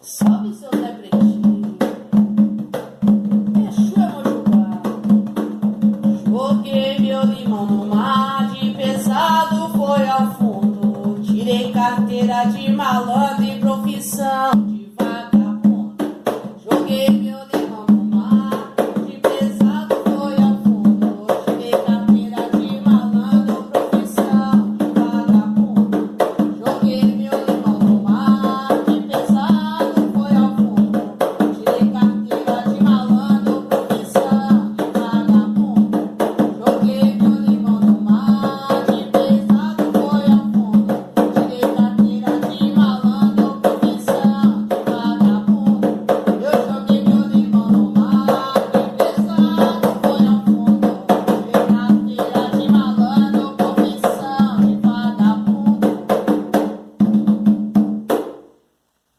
Sobe, seu Zé Pretinho. Deixa é jogar. Joguei meu limão no mar, de pesado foi ao fundo. Tirei carteira de malandro e profissão